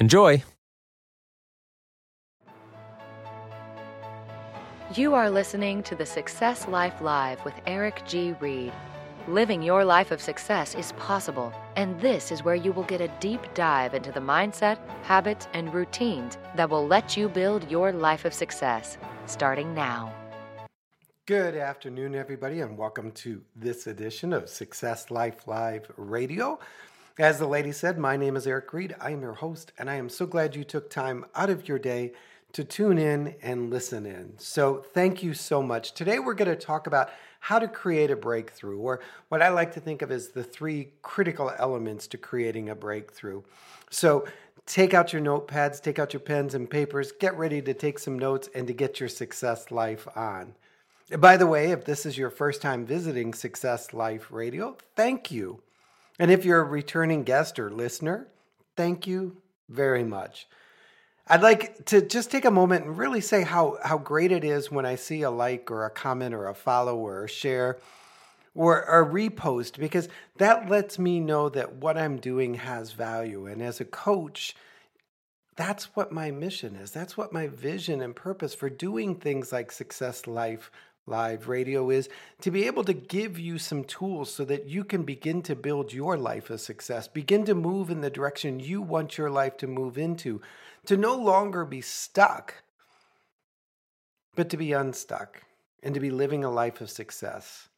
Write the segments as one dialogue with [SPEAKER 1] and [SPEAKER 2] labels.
[SPEAKER 1] Enjoy!
[SPEAKER 2] You are listening to the Success Life Live with Eric G. Reed. Living your life of success is possible, and this is where you will get a deep dive into the mindset, habits, and routines that will let you build your life of success, starting now.
[SPEAKER 3] Good afternoon, everybody, and welcome to this edition of Success Life Live Radio. As the lady said, my name is Eric Reed. I am your host, and I am so glad you took time out of your day to tune in and listen in. So, thank you so much. Today, we're going to talk about how to create a breakthrough, or what I like to think of as the three critical elements to creating a breakthrough. So, take out your notepads, take out your pens and papers, get ready to take some notes and to get your success life on. By the way, if this is your first time visiting Success Life Radio, thank you. And if you're a returning guest or listener, thank you very much. I'd like to just take a moment and really say how, how great it is when I see a like or a comment or a follow or a share or a repost because that lets me know that what I'm doing has value. And as a coach, that's what my mission is. That's what my vision and purpose for doing things like Success Life Live radio is to be able to give you some tools so that you can begin to build your life of success, begin to move in the direction you want your life to move into, to no longer be stuck, but to be unstuck and to be living a life of success.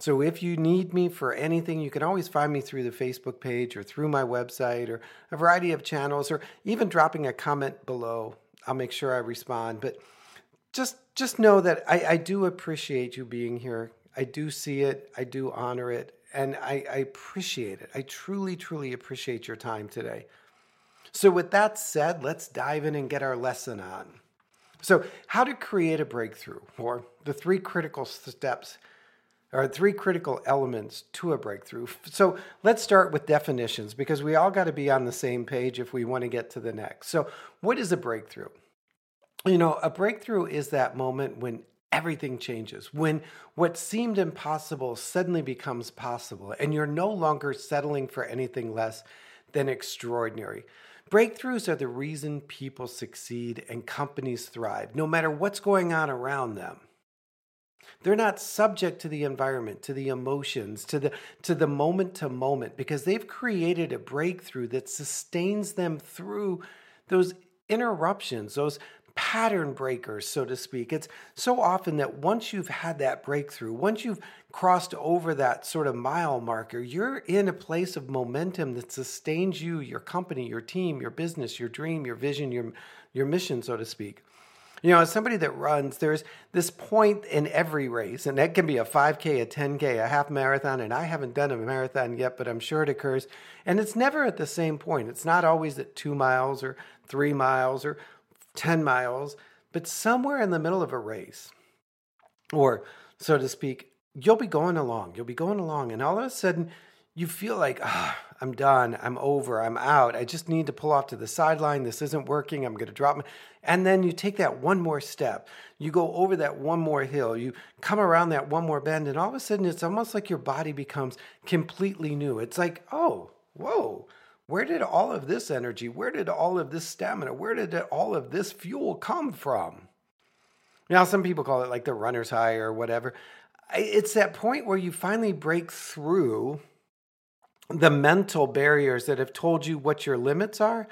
[SPEAKER 3] So if you need me for anything, you can always find me through the Facebook page or through my website or a variety of channels or even dropping a comment below. I'll make sure I respond. But just just know that I, I do appreciate you being here. I do see it. I do honor it. And I, I appreciate it. I truly, truly appreciate your time today. So, with that said, let's dive in and get our lesson on. So, how to create a breakthrough, or the three critical steps, or three critical elements to a breakthrough. So, let's start with definitions because we all got to be on the same page if we want to get to the next. So, what is a breakthrough? You know, a breakthrough is that moment when everything changes, when what seemed impossible suddenly becomes possible, and you're no longer settling for anything less than extraordinary. Breakthroughs are the reason people succeed and companies thrive, no matter what's going on around them. They're not subject to the environment, to the emotions, to the, to the moment to moment, because they've created a breakthrough that sustains them through those interruptions, those pattern breakers, so to speak. It's so often that once you've had that breakthrough, once you've crossed over that sort of mile marker, you're in a place of momentum that sustains you, your company, your team, your business, your dream, your vision, your, your mission, so to speak. You know, as somebody that runs, there's this point in every race, and that can be a 5K, a 10K, a half marathon, and I haven't done a marathon yet, but I'm sure it occurs. And it's never at the same point. It's not always at two miles or three miles or 10 miles, but somewhere in the middle of a race, or so to speak, you'll be going along, you'll be going along, and all of a sudden you feel like, oh, I'm done, I'm over, I'm out, I just need to pull off to the sideline, this isn't working, I'm gonna drop. And then you take that one more step, you go over that one more hill, you come around that one more bend, and all of a sudden it's almost like your body becomes completely new. It's like, oh, whoa where did all of this energy, where did all of this stamina, where did all of this fuel come from? Now, some people call it like the runner's high or whatever. It's that point where you finally break through the mental barriers that have told you what your limits are.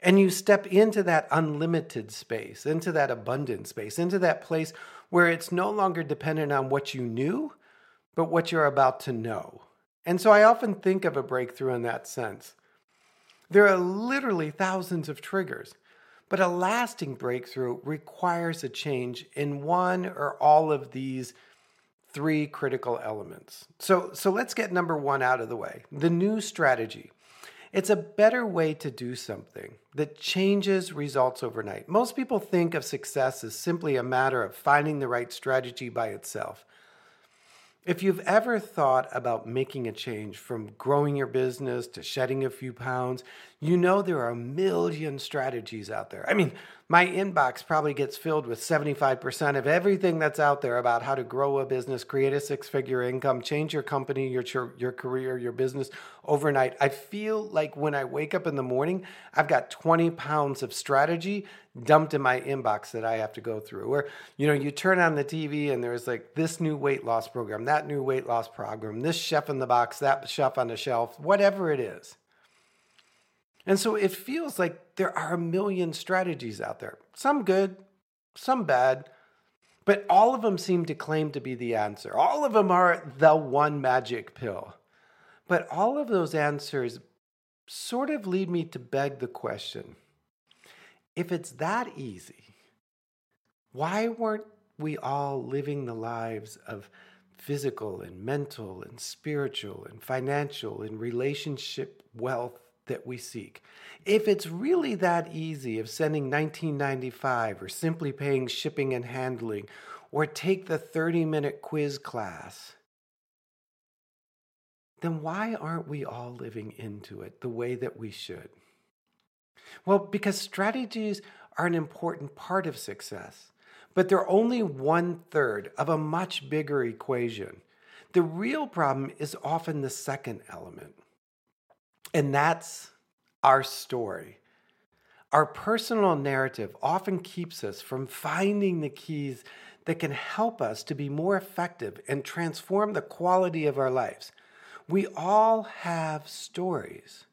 [SPEAKER 3] And you step into that unlimited space, into that abundant space, into that place where it's no longer dependent on what you knew, but what you're about to know. And so I often think of a breakthrough in that sense. There are literally thousands of triggers, but a lasting breakthrough requires a change in one or all of these three critical elements. So, so let's get number one out of the way the new strategy. It's a better way to do something that changes results overnight. Most people think of success as simply a matter of finding the right strategy by itself. If you've ever thought about making a change from growing your business to shedding a few pounds, you know there are a million strategies out there. I mean, my inbox probably gets filled with 75% of everything that's out there about how to grow a business, create a six figure income, change your company, your, your career, your business overnight. I feel like when I wake up in the morning, I've got 20 pounds of strategy dumped in my inbox that I have to go through. Or, you know, you turn on the TV and there's like this new weight loss program, that new weight loss program, this chef in the box, that chef on the shelf, whatever it is. And so it feels like there are a million strategies out there, some good, some bad, but all of them seem to claim to be the answer. All of them are the one magic pill. But all of those answers sort of lead me to beg the question if it's that easy, why weren't we all living the lives of physical and mental and spiritual and financial and relationship wealth that we seek. If it's really that easy of sending 1995 or simply paying shipping and handling or take the 30 minute quiz class, then why aren't we all living into it the way that we should? Well, because strategies are an important part of success, but they're only one third of a much bigger equation. The real problem is often the second element. And that's our story. Our personal narrative often keeps us from finding the keys that can help us to be more effective and transform the quality of our lives. We all have stories,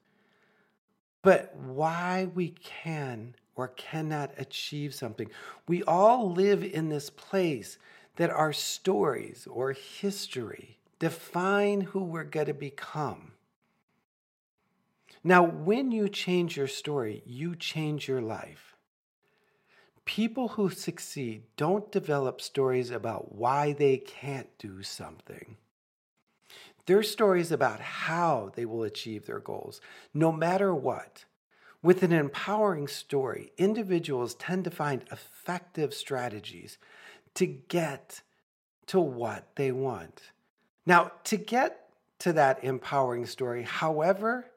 [SPEAKER 3] but why we can or cannot achieve something, we all live in this place that our stories or history define who we're going to become. Now, when you change your story, you change your life. People who succeed don't develop stories about why they can't do something. They're stories about how they will achieve their goals, no matter what. With an empowering story, individuals tend to find effective strategies to get to what they want. Now, to get to that empowering story, however,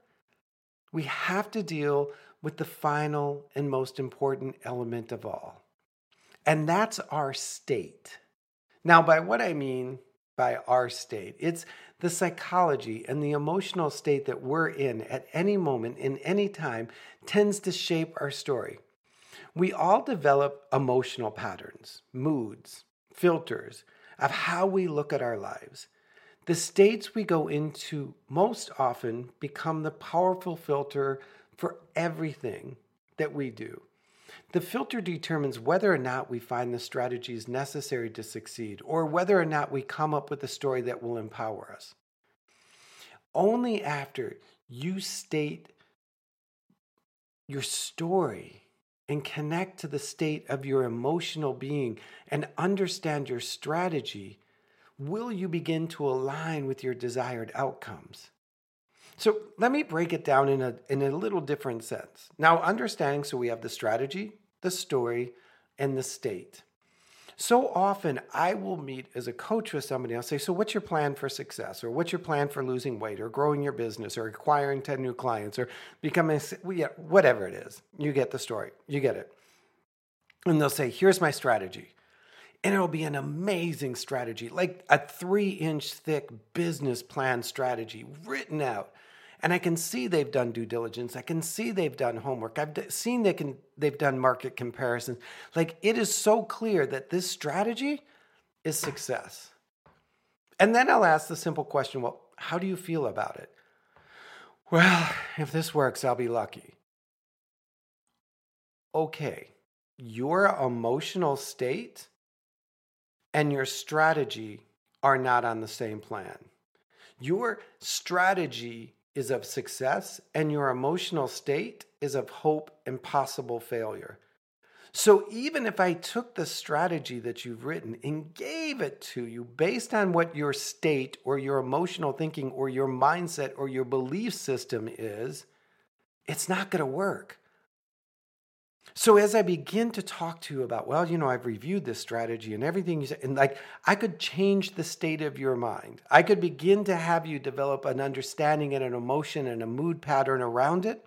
[SPEAKER 3] we have to deal with the final and most important element of all, and that's our state. Now, by what I mean by our state, it's the psychology and the emotional state that we're in at any moment, in any time, tends to shape our story. We all develop emotional patterns, moods, filters of how we look at our lives. The states we go into most often become the powerful filter for everything that we do. The filter determines whether or not we find the strategies necessary to succeed or whether or not we come up with a story that will empower us. Only after you state your story and connect to the state of your emotional being and understand your strategy will you begin to align with your desired outcomes? So let me break it down in a, in a little different sense. Now, understanding so we have the strategy, the story, and the state. So often I will meet as a coach with somebody, I'll say, So, what's your plan for success? Or what's your plan for losing weight, or growing your business, or acquiring 10 new clients, or becoming, whatever it is? You get the story, you get it. And they'll say, Here's my strategy and it'll be an amazing strategy, like a three inch thick business plan strategy written out. And I can see they've done due diligence. I can see they've done homework. I've seen they can they've done market comparisons. Like it is so clear that this strategy is success. And then I'll ask the simple question, well, how do you feel about it? Well, if this works, I'll be lucky. okay, your emotional state and your strategy are not on the same plan. Your strategy is of success, and your emotional state is of hope and possible failure. So, even if I took the strategy that you've written and gave it to you based on what your state or your emotional thinking or your mindset or your belief system is, it's not going to work. So as I begin to talk to you about, well, you know, I've reviewed this strategy and everything you said, and like I could change the state of your mind. I could begin to have you develop an understanding and an emotion and a mood pattern around it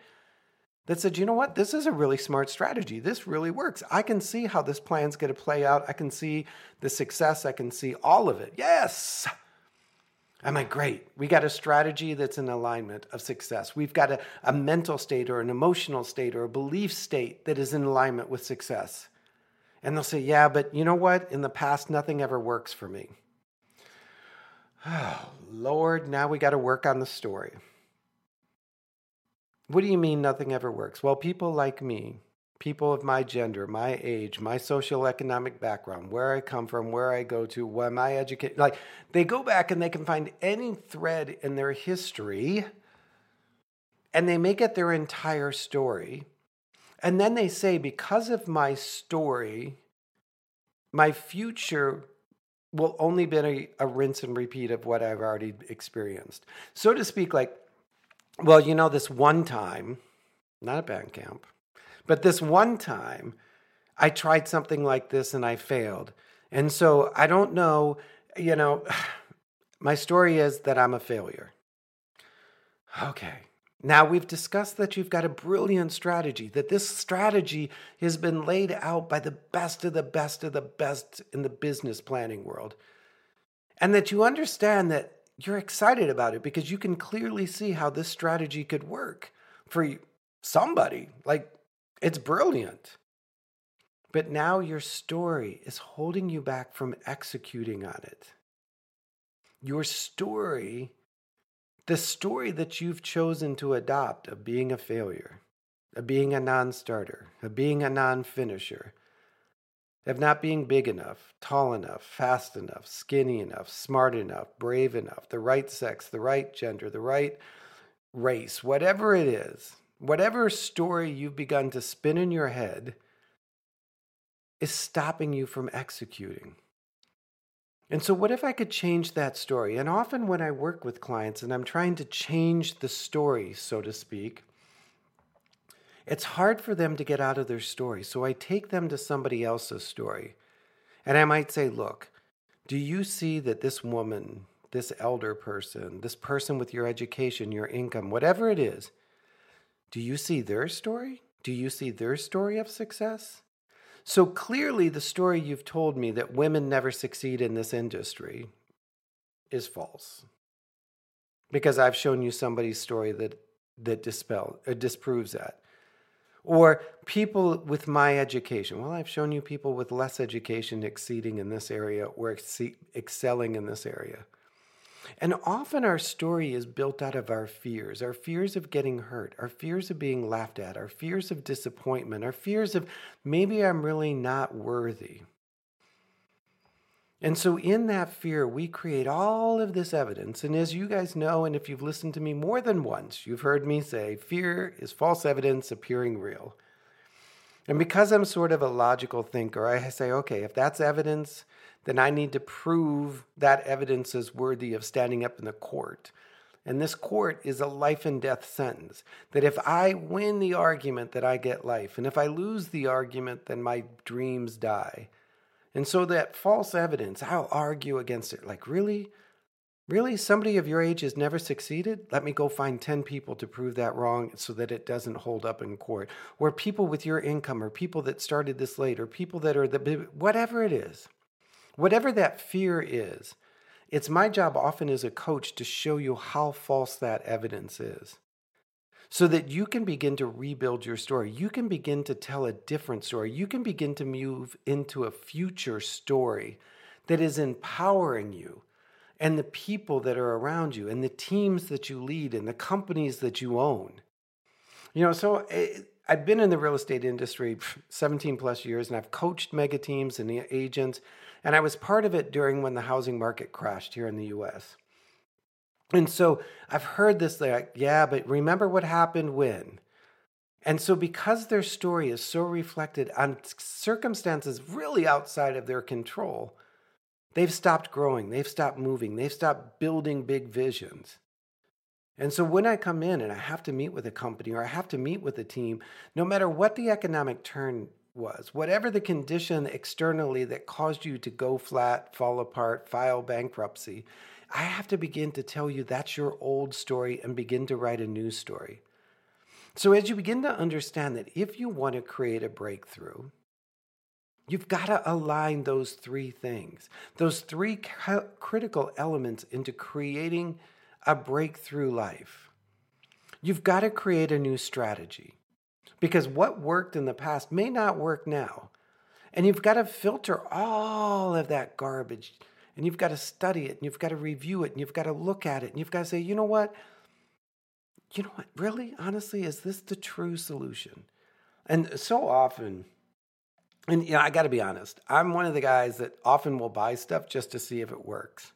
[SPEAKER 3] that said, you know what, this is a really smart strategy. This really works. I can see how this plan's going to play out. I can see the success. I can see all of it. Yes. I'm like, great. We got a strategy that's in alignment of success. We've got a, a mental state or an emotional state or a belief state that is in alignment with success. And they'll say, yeah, but you know what? In the past, nothing ever works for me. Oh, Lord, now we got to work on the story. What do you mean nothing ever works? Well, people like me people of my gender, my age, my social economic background, where I come from, where I go to, where my education, like they go back and they can find any thread in their history and they make it their entire story. And then they say, because of my story, my future will only be a, a rinse and repeat of what I've already experienced. So to speak, like, well, you know, this one time, not at band camp, but this one time, I tried something like this and I failed. And so I don't know, you know, my story is that I'm a failure. Okay. Now we've discussed that you've got a brilliant strategy, that this strategy has been laid out by the best of the best of the best in the business planning world. And that you understand that you're excited about it because you can clearly see how this strategy could work for somebody. Like it's brilliant. But now your story is holding you back from executing on it. Your story, the story that you've chosen to adopt of being a failure, of being a non starter, of being a non finisher, of not being big enough, tall enough, fast enough, skinny enough, smart enough, brave enough, the right sex, the right gender, the right race, whatever it is, whatever story you've begun to spin in your head is stopping you from executing. And so, what if I could change that story? And often, when I work with clients and I'm trying to change the story, so to speak, it's hard for them to get out of their story. So, I take them to somebody else's story. And I might say, Look, do you see that this woman, this elder person, this person with your education, your income, whatever it is, do you see their story? Do you see their story of success? So clearly, the story you've told me that women never succeed in this industry is false. Because I've shown you somebody's story that, that dispel, uh, disproves that. Or people with my education. Well, I've shown you people with less education exceeding in this area or ex- excelling in this area. And often our story is built out of our fears our fears of getting hurt, our fears of being laughed at, our fears of disappointment, our fears of maybe I'm really not worthy. And so, in that fear, we create all of this evidence. And as you guys know, and if you've listened to me more than once, you've heard me say fear is false evidence appearing real. And because I'm sort of a logical thinker, I say, okay, if that's evidence, then I need to prove that evidence is worthy of standing up in the court. And this court is a life and death sentence. That if I win the argument, that I get life. And if I lose the argument, then my dreams die. And so that false evidence, I'll argue against it. Like, really? Really? Somebody of your age has never succeeded? Let me go find 10 people to prove that wrong so that it doesn't hold up in court. Or people with your income, or people that started this late, or people that are the whatever it is. Whatever that fear is, it's my job often as a coach to show you how false that evidence is so that you can begin to rebuild your story. You can begin to tell a different story. You can begin to move into a future story that is empowering you and the people that are around you and the teams that you lead and the companies that you own. You know, so eh, I've been in the real estate industry 17 plus years and I've coached mega teams and agents. And I was part of it during when the housing market crashed here in the US. And so I've heard this like, yeah, but remember what happened when? And so, because their story is so reflected on circumstances really outside of their control, they've stopped growing, they've stopped moving, they've stopped building big visions. And so when I come in and I have to meet with a company or I have to meet with a team, no matter what the economic turn was, whatever the condition externally that caused you to go flat, fall apart, file bankruptcy, I have to begin to tell you that's your old story and begin to write a new story. So as you begin to understand that if you want to create a breakthrough, You've got to align those three things, those three critical elements into creating a breakthrough life. You've got to create a new strategy because what worked in the past may not work now. And you've got to filter all of that garbage and you've got to study it and you've got to review it and you've got to look at it and you've got to say, you know what? You know what? Really? Honestly, is this the true solution? And so often, and you know, I got to be honest, I'm one of the guys that often will buy stuff just to see if it works.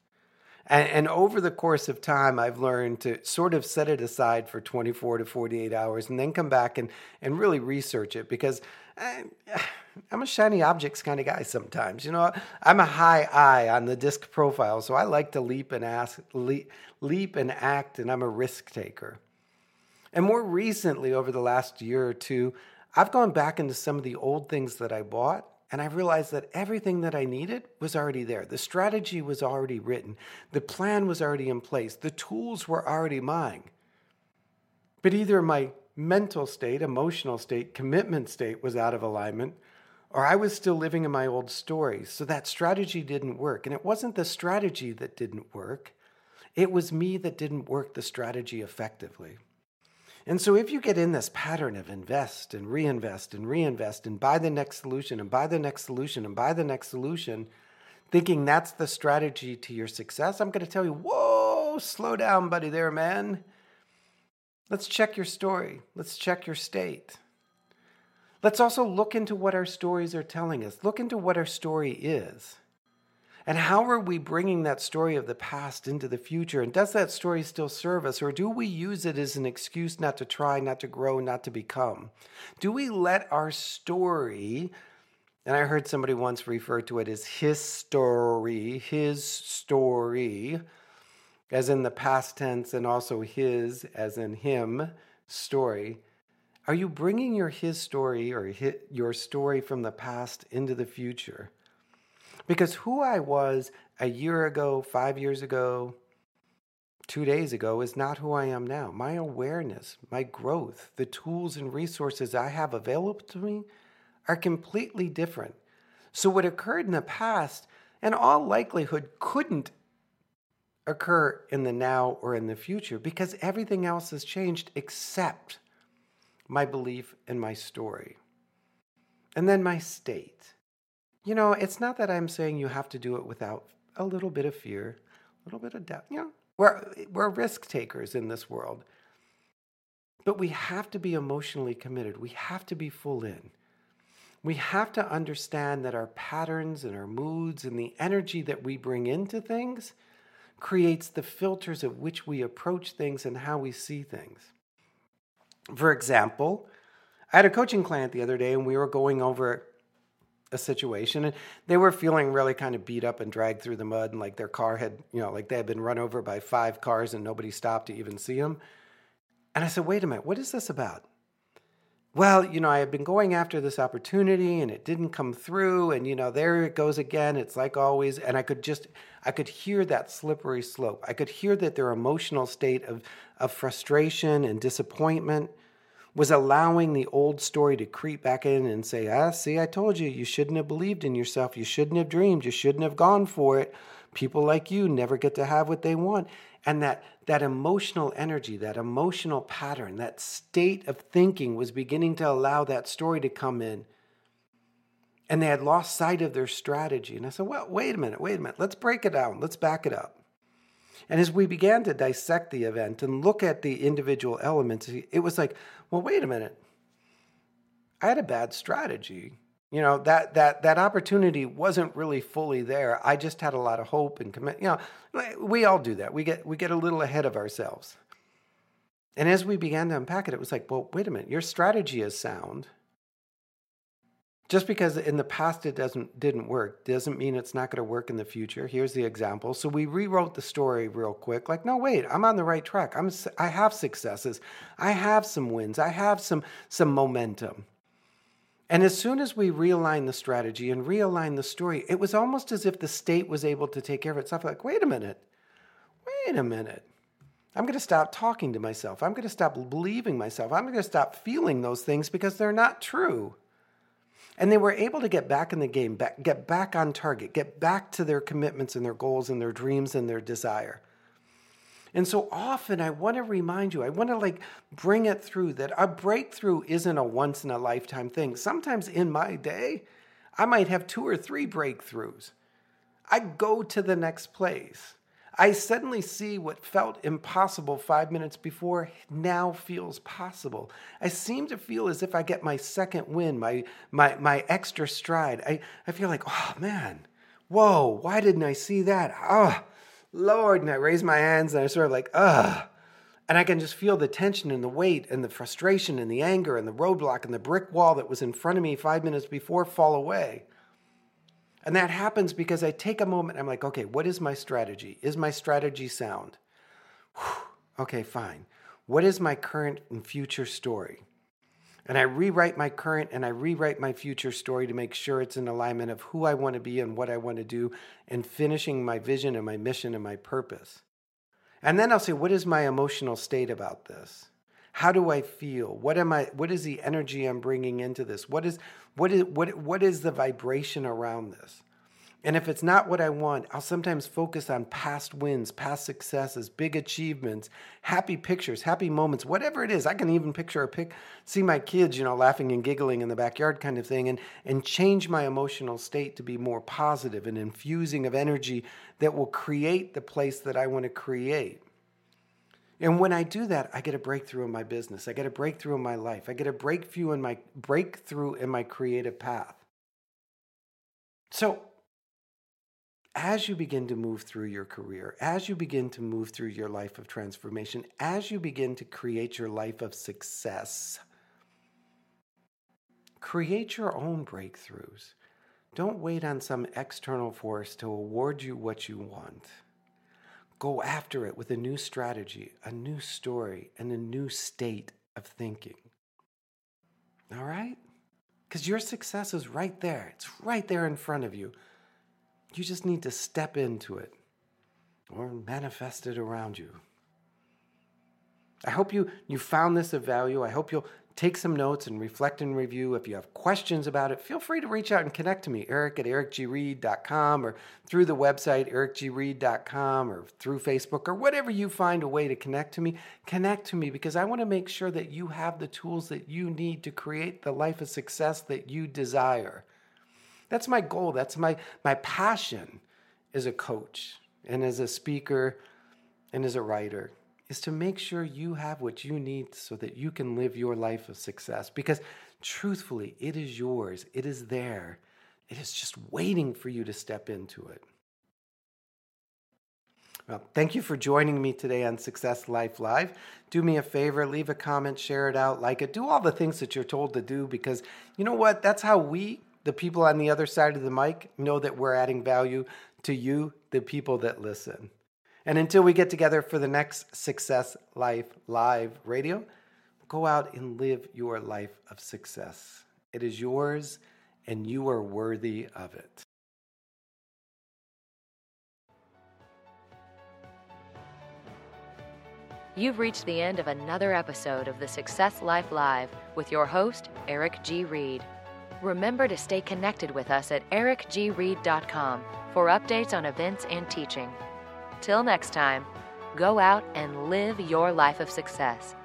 [SPEAKER 3] And, and, over the course of time, I've learned to sort of set it aside for 24 to 48 hours and then come back and, and really research it because I, I'm a shiny objects kind of guy sometimes. You know, I'm a high I on the DISC profile, so I like to leap and ask, leap, leap and act, and I'm a risk taker. And more recently, over the last year or two, I've gone back into some of the old things that I bought and I realized that everything that I needed was already there. The strategy was already written, the plan was already in place, the tools were already mine. But either my mental state, emotional state, commitment state was out of alignment, or I was still living in my old story. So that strategy didn't work. And it wasn't the strategy that didn't work, it was me that didn't work the strategy effectively. And so, if you get in this pattern of invest and reinvest and reinvest and buy the next solution and buy the next solution and buy the next solution, thinking that's the strategy to your success, I'm going to tell you, whoa, slow down, buddy, there, man. Let's check your story. Let's check your state. Let's also look into what our stories are telling us. Look into what our story is. And how are we bringing that story of the past into the future? And does that story still serve us? Or do we use it as an excuse not to try, not to grow, not to become? Do we let our story, and I heard somebody once refer to it as his story, his story, as in the past tense, and also his, as in him, story. Are you bringing your his story or your story from the past into the future? Because who I was a year ago, five years ago, two days ago is not who I am now. My awareness, my growth, the tools and resources I have available to me are completely different. So, what occurred in the past, in all likelihood, couldn't occur in the now or in the future because everything else has changed except my belief and my story. And then my state. You know, it's not that I'm saying you have to do it without a little bit of fear, a little bit of doubt. You know, we're, we're risk takers in this world. But we have to be emotionally committed. We have to be full in. We have to understand that our patterns and our moods and the energy that we bring into things creates the filters of which we approach things and how we see things. For example, I had a coaching client the other day and we were going over a situation and they were feeling really kind of beat up and dragged through the mud and like their car had you know like they had been run over by five cars and nobody stopped to even see them and i said wait a minute what is this about? Well you know i had been going after this opportunity and it didn't come through and you know there it goes again it's like always and i could just i could hear that slippery slope. I could hear that their emotional state of of frustration and disappointment was allowing the old story to creep back in and say, ah, see, I told you, you shouldn't have believed in yourself. You shouldn't have dreamed. You shouldn't have gone for it. People like you never get to have what they want. And that, that emotional energy, that emotional pattern, that state of thinking was beginning to allow that story to come in. And they had lost sight of their strategy. And I said, well, wait a minute, wait a minute. Let's break it down. Let's back it up. And as we began to dissect the event and look at the individual elements, it was like, well, wait a minute. I had a bad strategy. You know, that that that opportunity wasn't really fully there. I just had a lot of hope and commit. You know, we all do that. We get we get a little ahead of ourselves. And as we began to unpack it, it was like, well, wait a minute, your strategy is sound. Just because in the past it doesn't didn't work doesn't mean it's not going to work in the future. Here's the example. So we rewrote the story real quick. Like, no, wait, I'm on the right track. I'm I have successes. I have some wins. I have some some momentum. And as soon as we realigned the strategy and realigned the story, it was almost as if the state was able to take care of itself. Like, wait a minute, wait a minute. I'm going to stop talking to myself. I'm going to stop believing myself. I'm going to stop feeling those things because they're not true. And they were able to get back in the game, back, get back on target, get back to their commitments and their goals and their dreams and their desire. And so often I want to remind you, I want to like bring it through that a breakthrough isn't a once in a lifetime thing. Sometimes in my day, I might have two or three breakthroughs. I go to the next place. I suddenly see what felt impossible five minutes before now feels possible. I seem to feel as if I get my second win, my, my, my extra stride. I, I feel like, oh man, whoa, why didn't I see that? Oh, Lord. And I raise my hands and I sort of like, ugh. And I can just feel the tension and the weight and the frustration and the anger and the roadblock and the brick wall that was in front of me five minutes before fall away. And that happens because I take a moment I'm like, okay, what is my strategy? Is my strategy sound? Whew, okay, fine. What is my current and future story? And I rewrite my current and I rewrite my future story to make sure it's in alignment of who I want to be and what I want to do and finishing my vision and my mission and my purpose. And then I'll say, what is my emotional state about this? How do I feel? What am I what is the energy I'm bringing into this? What is what is what what is the vibration around this? And if it's not what I want, I'll sometimes focus on past wins, past successes, big achievements, happy pictures, happy moments, whatever it is. I can even picture a pic, see my kids, you know, laughing and giggling in the backyard kind of thing, and, and change my emotional state to be more positive and infusing of energy that will create the place that I want to create. And when I do that, I get a breakthrough in my business. I get a breakthrough in my life. I get a breakthrough in my breakthrough in my creative path. So, as you begin to move through your career, as you begin to move through your life of transformation, as you begin to create your life of success, create your own breakthroughs. Don't wait on some external force to award you what you want. Go after it with a new strategy, a new story, and a new state of thinking. All right? Because your success is right there. It's right there in front of you. You just need to step into it or manifest it around you. I hope you, you found this of value. I hope you'll take some notes and reflect and review. If you have questions about it, feel free to reach out and connect to me, eric at ericgreed.com or through the website, ericgreed.com or through Facebook or whatever you find a way to connect to me. Connect to me because I want to make sure that you have the tools that you need to create the life of success that you desire. That's my goal. That's my, my passion as a coach and as a speaker and as a writer is to make sure you have what you need so that you can live your life of success. Because truthfully, it is yours, it is there. It is just waiting for you to step into it. Well, thank you for joining me today on Success Life Live. Do me a favor, leave a comment, share it out, like it, do all the things that you're told to do because you know what? That's how we, the people on the other side of the mic, know that we're adding value to you, the people that listen. And until we get together for the next Success Life Live radio, go out and live your life of success. It is yours, and you are worthy of it.
[SPEAKER 2] You've reached the end of another episode of the Success Life Live with your host, Eric G. Reed. Remember to stay connected with us at ericgreed.com for updates on events and teaching. Till next time, go out and live your life of success.